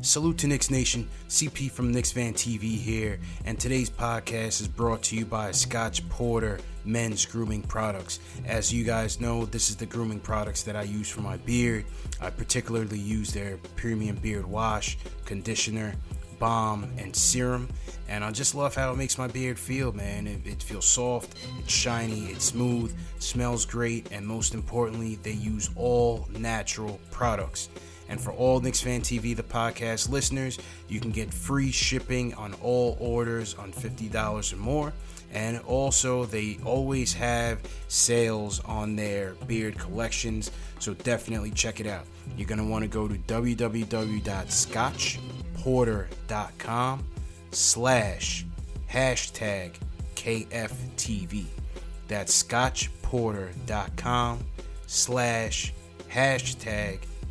Salute to Knicks Nation, CP from Knicks Fan TV here, and today's podcast is brought to you by Scotch Porter Men's Grooming Products. As you guys know, this is the grooming products that I use for my beard. I particularly use their premium beard wash, conditioner, balm, and serum, and I just love how it makes my beard feel, man. It, it feels soft, it's shiny, it's smooth, smells great, and most importantly, they use all natural products. And for all Knicks Fan TV, the podcast listeners, you can get free shipping on all orders on $50 or more. And also, they always have sales on their beard collections, so definitely check it out. You're going to want to go to www.scotchporter.com slash hashtag KFTV. That's scotchporter.com slash hashtag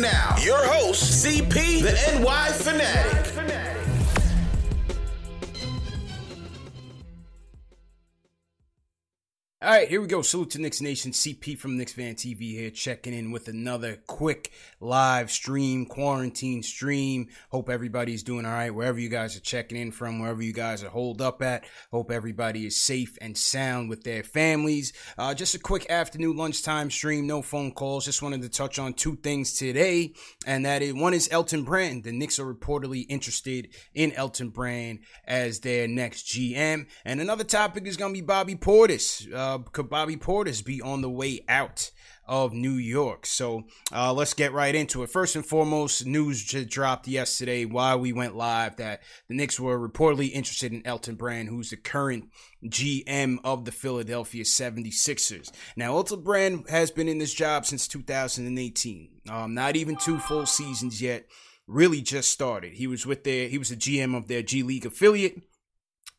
Now, your host, CP, the NY Fanatic. All right, here we go. Salute to Knicks Nation. CP from Knicks Fan TV here, checking in with another quick live stream, quarantine stream. Hope everybody's doing all right wherever you guys are checking in from, wherever you guys are holed up at. Hope everybody is safe and sound with their families. Uh, just a quick afternoon lunchtime stream, no phone calls. Just wanted to touch on two things today, and that is one is Elton Brand. The Knicks are reportedly interested in Elton Brand as their next GM, and another topic is going to be Bobby Portis. Uh, could Bobby Portis be on the way out of New York? So uh, let's get right into it. First and foremost, news just dropped yesterday while we went live that the Knicks were reportedly interested in Elton Brand, who's the current GM of the Philadelphia 76ers. Now, Elton Brand has been in this job since 2018. Um, not even two full seasons yet. Really just started. He was with their, he was the GM of their G League affiliate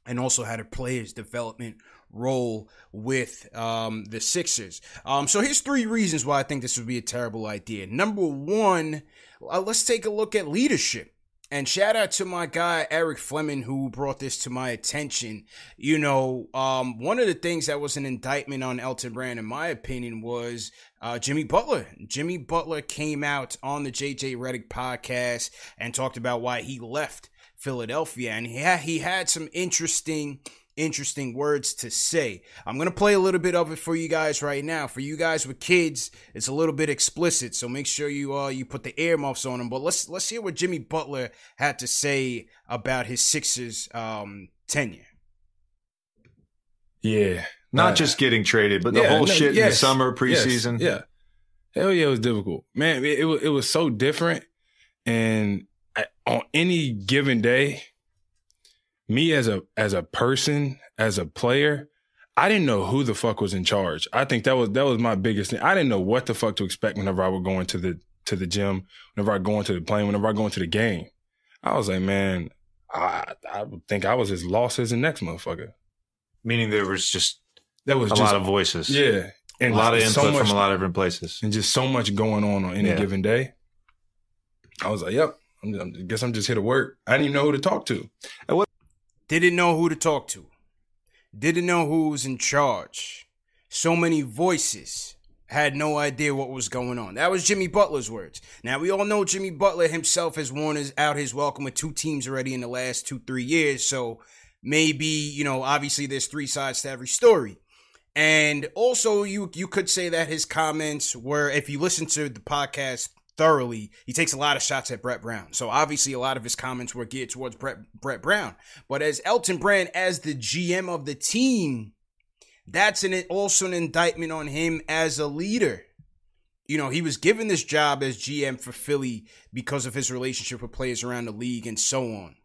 and also had a players development role with um, the Sixers. Um, so here's three reasons why I think this would be a terrible idea. Number one, uh, let's take a look at leadership. And shout out to my guy Eric Fleming who brought this to my attention. You know, um, one of the things that was an indictment on Elton Brand, in my opinion, was uh, Jimmy Butler. Jimmy Butler came out on the JJ Redick podcast and talked about why he left Philadelphia, and he had, he had some interesting interesting words to say. I'm going to play a little bit of it for you guys right now. For you guys with kids, it's a little bit explicit, so make sure you uh you put the earmuffs on them. But let's let's hear what Jimmy Butler had to say about his Sixers um tenure. Yeah, not Uh, just getting traded, but the yeah, whole no, shit in the yes, summer yes, preseason. yeah, hell yeah, it was difficult, man. It, it was it was so different, and I, on any given day, me as a as a person, as a player, I didn't know who the fuck was in charge. I think that was that was my biggest thing. I didn't know what the fuck to expect whenever I would go into the to the gym, whenever I go into the plane, whenever I go into the game. I was like, man, I I think I was as lost as the next motherfucker. Meaning there was just That was a just lot of voices. yeah. and a lot of input so much, from a lot of different places. and just so much going on on any Yeah. given day. I was like, "Yep, I guess I'm just here to work." I didn't even know who to talk to. Didn't know who to talk to. Didn't know who was in charge. So many voices. Had no idea what was going on. That was Jimmy Butler's words. Now we all know Jimmy Butler himself has worn his, out his welcome with two teams already in the last two three years. So maybe you know, obviously there's three sides to every story. And also, you you could say that his comments were, if you listen to the podcast thoroughly, he takes a lot of shots at Brett Brown. So obviously, a lot of his comments were geared towards Brett Brett Brown. But as Elton Brand, as the GM of the team, that's an also an indictment on him as a leader. You know, he was given this job as GM for Philly because of his relationship with players around the league and so on.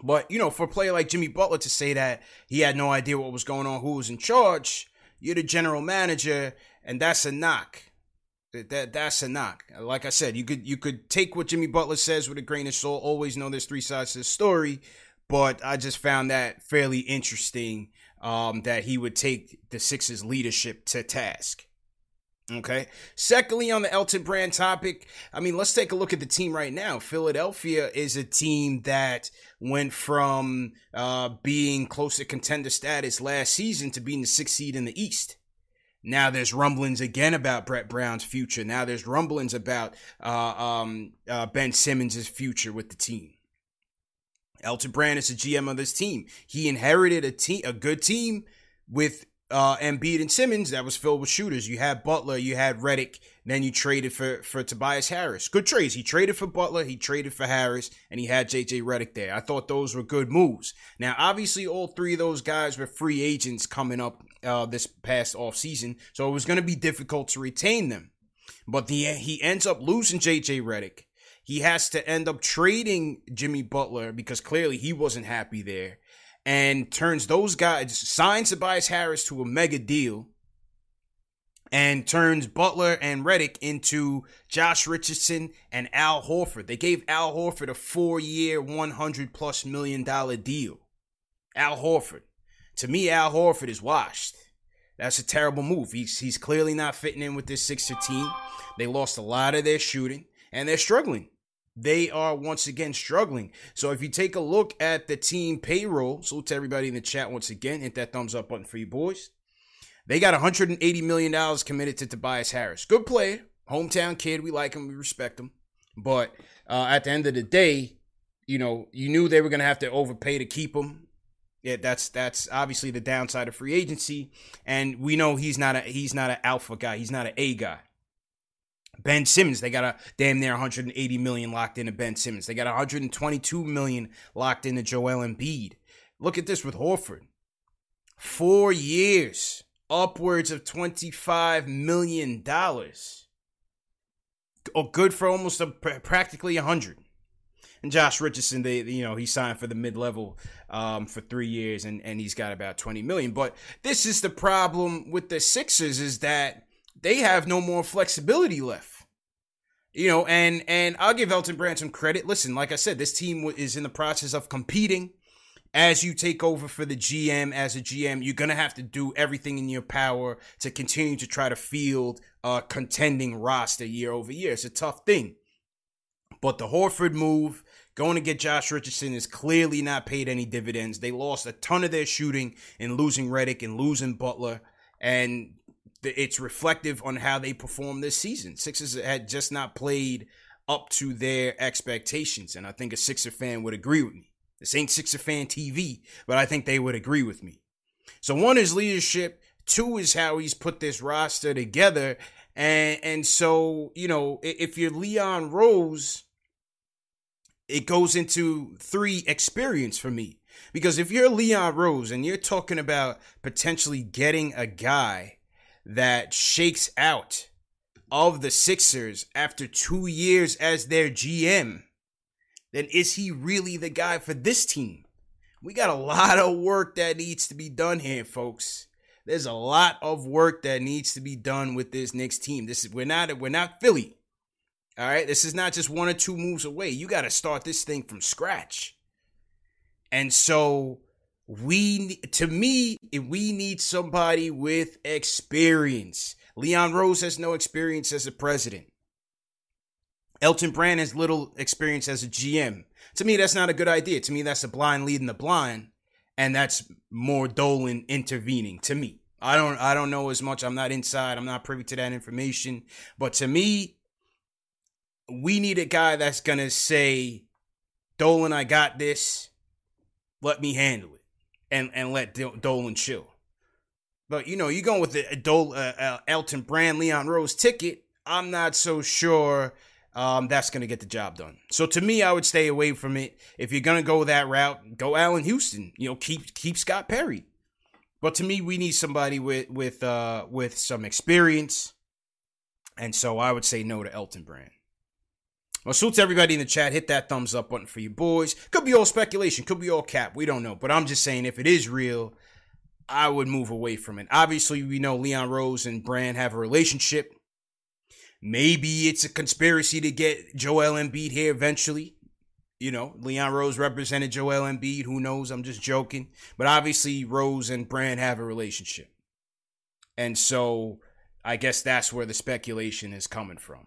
But, you know, for a player like Jimmy Butler to say that he had no idea what was going on, who was in charge, you're the general manager, and that's a knock. That, that that's a knock. Like I said, you could you could take what Jimmy Butler says with a grain of salt. Always know there's three sides to the story, but I just found that fairly interesting um, that he would take the Sixers leadership to task. Okay. Secondly, on the Elton Brand topic, I mean, let's take a look at the team right now. Philadelphia is a team that went from uh, being close to contender status last season to being the sixth seed in the East. Now there's rumblings again about Brett Brown's future. Now there's rumblings about uh, um, uh, Ben Simmons' future with the team. Elton Brand is the GM of this team. He inherited a team, a good team with uh, Embiid and Simmons that was filled with shooters. You had Butler, you had Redick, then you traded for for Tobias Harris. Good trades. He traded for Butler, he traded for Harris, and he had JJ Redick there. I thought those were good moves. Now, obviously, all three of those guys were free agents coming up uh, this past off season, so it was going to be difficult to retain them. But the he ends up losing JJ Redick. He has to end up trading Jimmy Butler because clearly he wasn't happy there and turns those guys, signs Tobias Harris to a mega deal and turns Butler and Redick into Josh Richardson and Al Horford. They gave Al Horford a four year, 100 plus million dollar deal. Al Horford. To me, Al Horford is washed. That's a terrible move. He's, he's clearly not fitting in with this Sixer team. They lost a lot of their shooting and they're struggling they are once again struggling. So if you take a look at the team payroll, salute to everybody in the chat once again, hit that thumbs up button for you boys. They got 180 million dollars committed to Tobias Harris. Good player, hometown kid. We like him, we respect him. But uh, at the end of the day, you know, you knew they were going to have to overpay to keep him. Yeah, that's that's obviously the downside of free agency, and we know he's not a he's not an alpha guy. He's not an A guy. Ben Simmons, they got a damn near 180 million locked into Ben Simmons. They got 122 million locked into Joel Embiid. Look at this with Horford. Four years, upwards of 25 million dollars. Or oh, good for almost a practically 100. And Josh Richardson, they you know he signed for the mid level um, for three years, and and he's got about 20 million. But this is the problem with the Sixers is that they have no more flexibility left. You know, and and I'll give Elton Brand some credit. Listen, like I said, this team is in the process of competing. As you take over for the GM, as a GM, you're gonna have to do everything in your power to continue to try to field a contending roster year over year. It's a tough thing, but the Horford move, going to get Josh Richardson, is clearly not paid any dividends. They lost a ton of their shooting in losing Redick and losing Butler, and it's reflective on how they performed this season. Sixers had just not played up to their expectations, and I think a Sixer fan would agree with me. This ain't Sixer fan TV, but I think they would agree with me. So one is leadership, two is how he's put this roster together, and and so you know if you're Leon Rose, it goes into three experience for me because if you're Leon Rose and you're talking about potentially getting a guy that shakes out of the Sixers after two years as their GM, then is he really the guy for this team? We got a lot of work that needs to be done here, folks. There's a lot of work that needs to be done with this Knicks team. This is we're not we're not Philly. All right, this is not just one or two moves away. You got to start this thing from scratch. And so we to me we need somebody with experience. Leon Rose has no experience as a president. Elton Brand has little experience as a GM. To me, that's not a good idea. To me, that's a blind leading the blind, and that's more Dolan intervening. To me, I don't I don't know as much. I'm not inside. I'm not privy to that information. But to me, we need a guy that's gonna say, Dolan, I got this. Let me handle it, and and let Dolan chill. But you know, you're going with the Dol, uh, uh, Elton Brand, Leon Rose ticket. I'm not so sure um, that's going to get the job done. So to me, I would stay away from it. If you're going to go that route, go Allan Houston. You know, keep keep Scott Perry. But to me, we need somebody with with uh, with some experience, and so I would say no to Elton Brand. Well, suits everybody in the chat. Hit that thumbs up button for you boys. Could be all speculation, could be all cap. We don't know, but I'm just saying if it is real, I would move away from it. Obviously, we know Leon Rose and Brand have a relationship. Maybe it's a conspiracy to get Joel Embiid here eventually. You know, Leon Rose represented Joel Embiid. Who knows? I'm just joking. But obviously, Rose and Brand have a relationship. And so I guess that's where the speculation is coming from.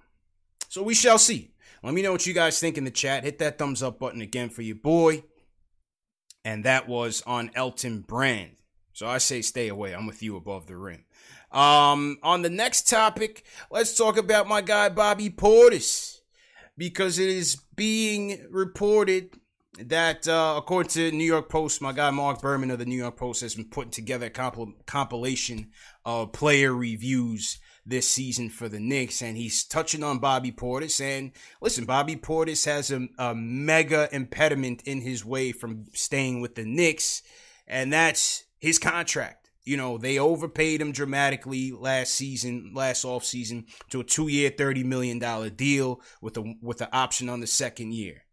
So we shall see. Let me know what you guys think in the chat. Hit that thumbs up button again for your boy. And that was on Elton Brand. So I say stay away. I'm with you above the rim. Um, on the next topic, let's talk about my guy Bobby Portis because it is being reported that, uh, according to New York Post, my guy Mark Berman of the New York Post has been putting together a comp- compilation of player reviews this season for the Knicks, and he's touching on Bobby Portis. And listen, Bobby Portis has a, a mega impediment in his way from staying with the Knicks, and that's his contract. You know, they overpaid him dramatically last season, last offseason, to a two year, $30 million deal with a with an option on the second year.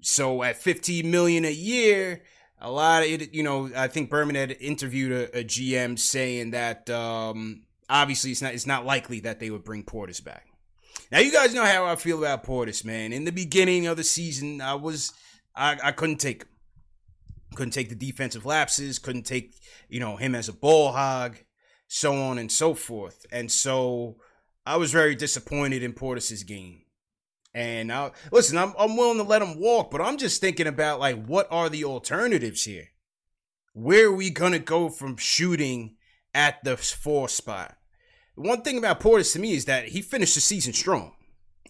So at 15 million a year, a lot of it, you know, I think Berman had interviewed a, a GM saying that um, obviously it's not it's not likely that they would bring Portis back. Now you guys know how I feel about Portis, man. In the beginning of the season, I was I, I couldn't take him. Couldn't take the defensive lapses, couldn't take, you know, him as a ball hog, so on and so forth. And so I was very disappointed in Portis's game. And I, listen, I'm I'm willing to let him walk, but I'm just thinking about like what are the alternatives here? Where are we gonna go from shooting at the four spot? One thing about Portis to me is that he finished the season strong.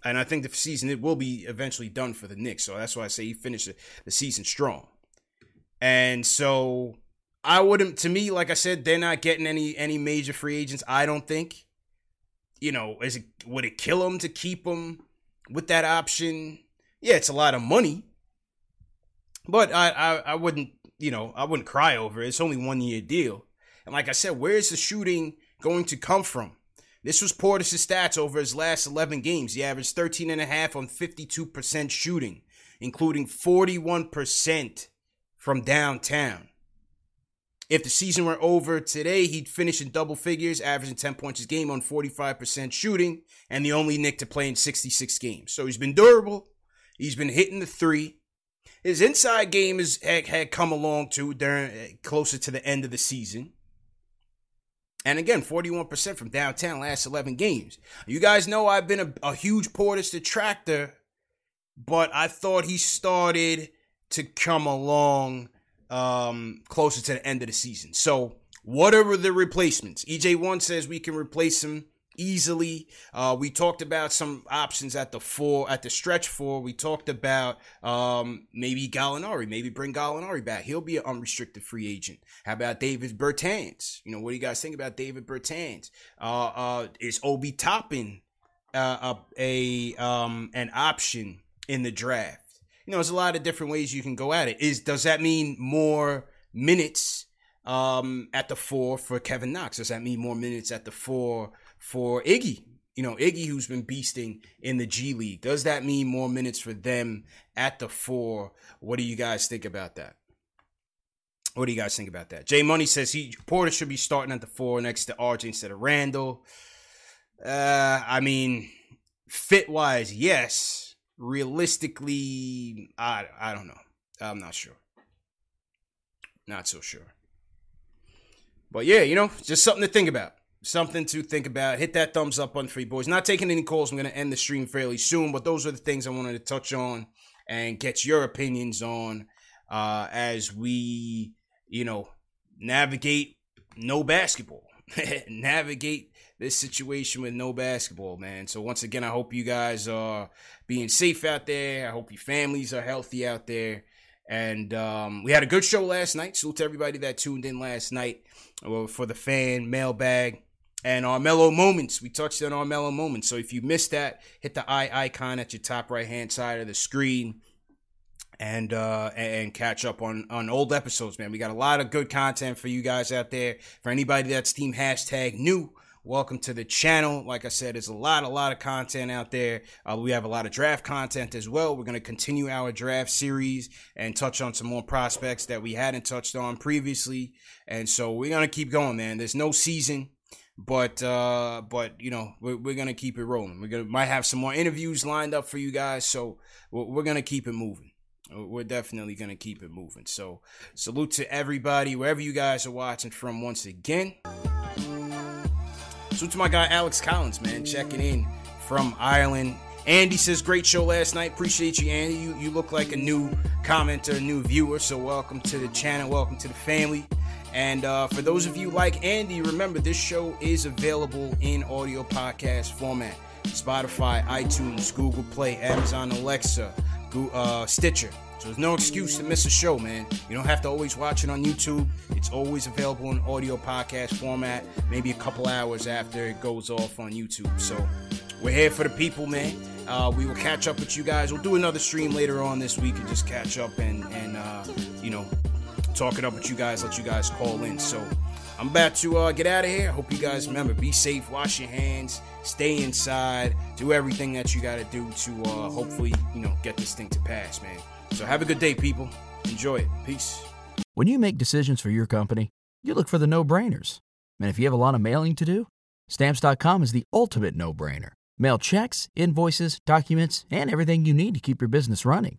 And I think the season it will be eventually done for the Knicks. So that's why I say he finished the season strong. And so I wouldn't to me, like I said, they're not getting any any major free agents, I don't think. You know, is it would it kill them to keep them with that option? Yeah, it's a lot of money. But I, I, I wouldn't, you know, I wouldn't cry over it. It's only one year deal. And like I said, where's the shooting going to come from? This was Portis' stats over his last 11 games. He averaged 13 and a half on 52% shooting, including 41% from downtown. If the season were over today, he'd finish in double figures, averaging 10 points a game on 45% shooting, and the only Knick to play in 66 games. So he's been durable. He's been hitting the three. His inside game is had, had come along too during eh, closer to the end of the season. And again, 41% from downtown last 11 games. You guys know I've been a, a huge Portis detractor, but I thought he started to come along um, closer to the end of the season. So, what are the replacements? EJ1 says we can replace him easily. Uh, we talked about some options at the four, at the stretch four. We talked about um, maybe Gallinari, maybe bring Gallinari back. He'll be an unrestricted free agent. How about David Bertans? You know, what do you guys think about David Bertans? Uh, uh, is Obi Toppin uh, a, a um, an option in the draft? you know, there's a lot of different ways you can go at it. Is does that mean more minutes um, at the four for Kevin Knox? Does that mean more minutes at the four for Iggy? You know, Iggy, who's been beasting in the G League. Does that mean more minutes for them at the four? What do you guys think about that? What do you guys think about that? Jay Money says he Porter should be starting at the four next to RJ instead of Randle. Uh, I mean, fit wise, yes realistically, I I don't know. I'm not sure. Not so sure. But yeah, you know, just something to think about. Something to think about. Hit that thumbs up on you boys. Not taking any calls. I'm going to end the stream fairly soon, but those are the things I wanted to touch on and get your opinions on uh, as we, you know, navigate no basketball. navigate this situation with no basketball, man. So once again, I hope you guys are being safe out there. I hope your families are healthy out there. And um, we had a good show last night. Salute to everybody that tuned in last night uh, for the fan mailbag and our mellow moments. We touched on our mellow moments. So if you missed that, hit the eye icon at your top right hand side of the screen and uh and catch up on on old episodes man. We got a lot of good content for you guys out there. For anybody that's team hashtag new welcome to the channel. Like i said there's a lot a lot of content out there. Uh, we have a lot of draft content as well. We're going to continue our draft series and touch on some more prospects that we hadn't touched on previously. And so we're going to keep going man. There's no season but uh but you know we're, we're gonna keep it rolling we're gonna might have some more interviews lined up for you guys so we're, we're gonna keep it moving we're definitely to keep it moving. So, salute to everybody, wherever you guys are watching from once again. Salute to my guy Alex Collins, man, checking in from Ireland. Andy says, great show last night. Appreciate you, Andy. You, you look like a new commenter, a new viewer. So, welcome to the channel. Welcome to the family. And uh, for those of you like Andy, remember this show is available in audio podcast format Spotify, iTunes, Google Play, Amazon Alexa, uh, Stitcher. So there's no excuse to miss a show, man. You don't have to always watch it on YouTube. It's always available in audio podcast format, maybe a couple hours after it goes off on YouTube. So we're here for the people, man. Uh, we will catch up with you guys. We'll do another stream later on this week and just catch up and, and uh, you know, talk it up with you guys, let you guys call in. So I'm about to uh, get out of here. Hope you guys remember be safe, wash your hands, stay inside, do everything that you got to do to uh, hopefully, you know, get this thing to pass, man. So have a good day, people. Enjoy it. Peace. When you make decisions for your company, you look for the no brainers. And if you have a lot of mailing to do, stamps.com is the ultimate no brainer. Mail checks, invoices, documents, and everything you need to keep your business running.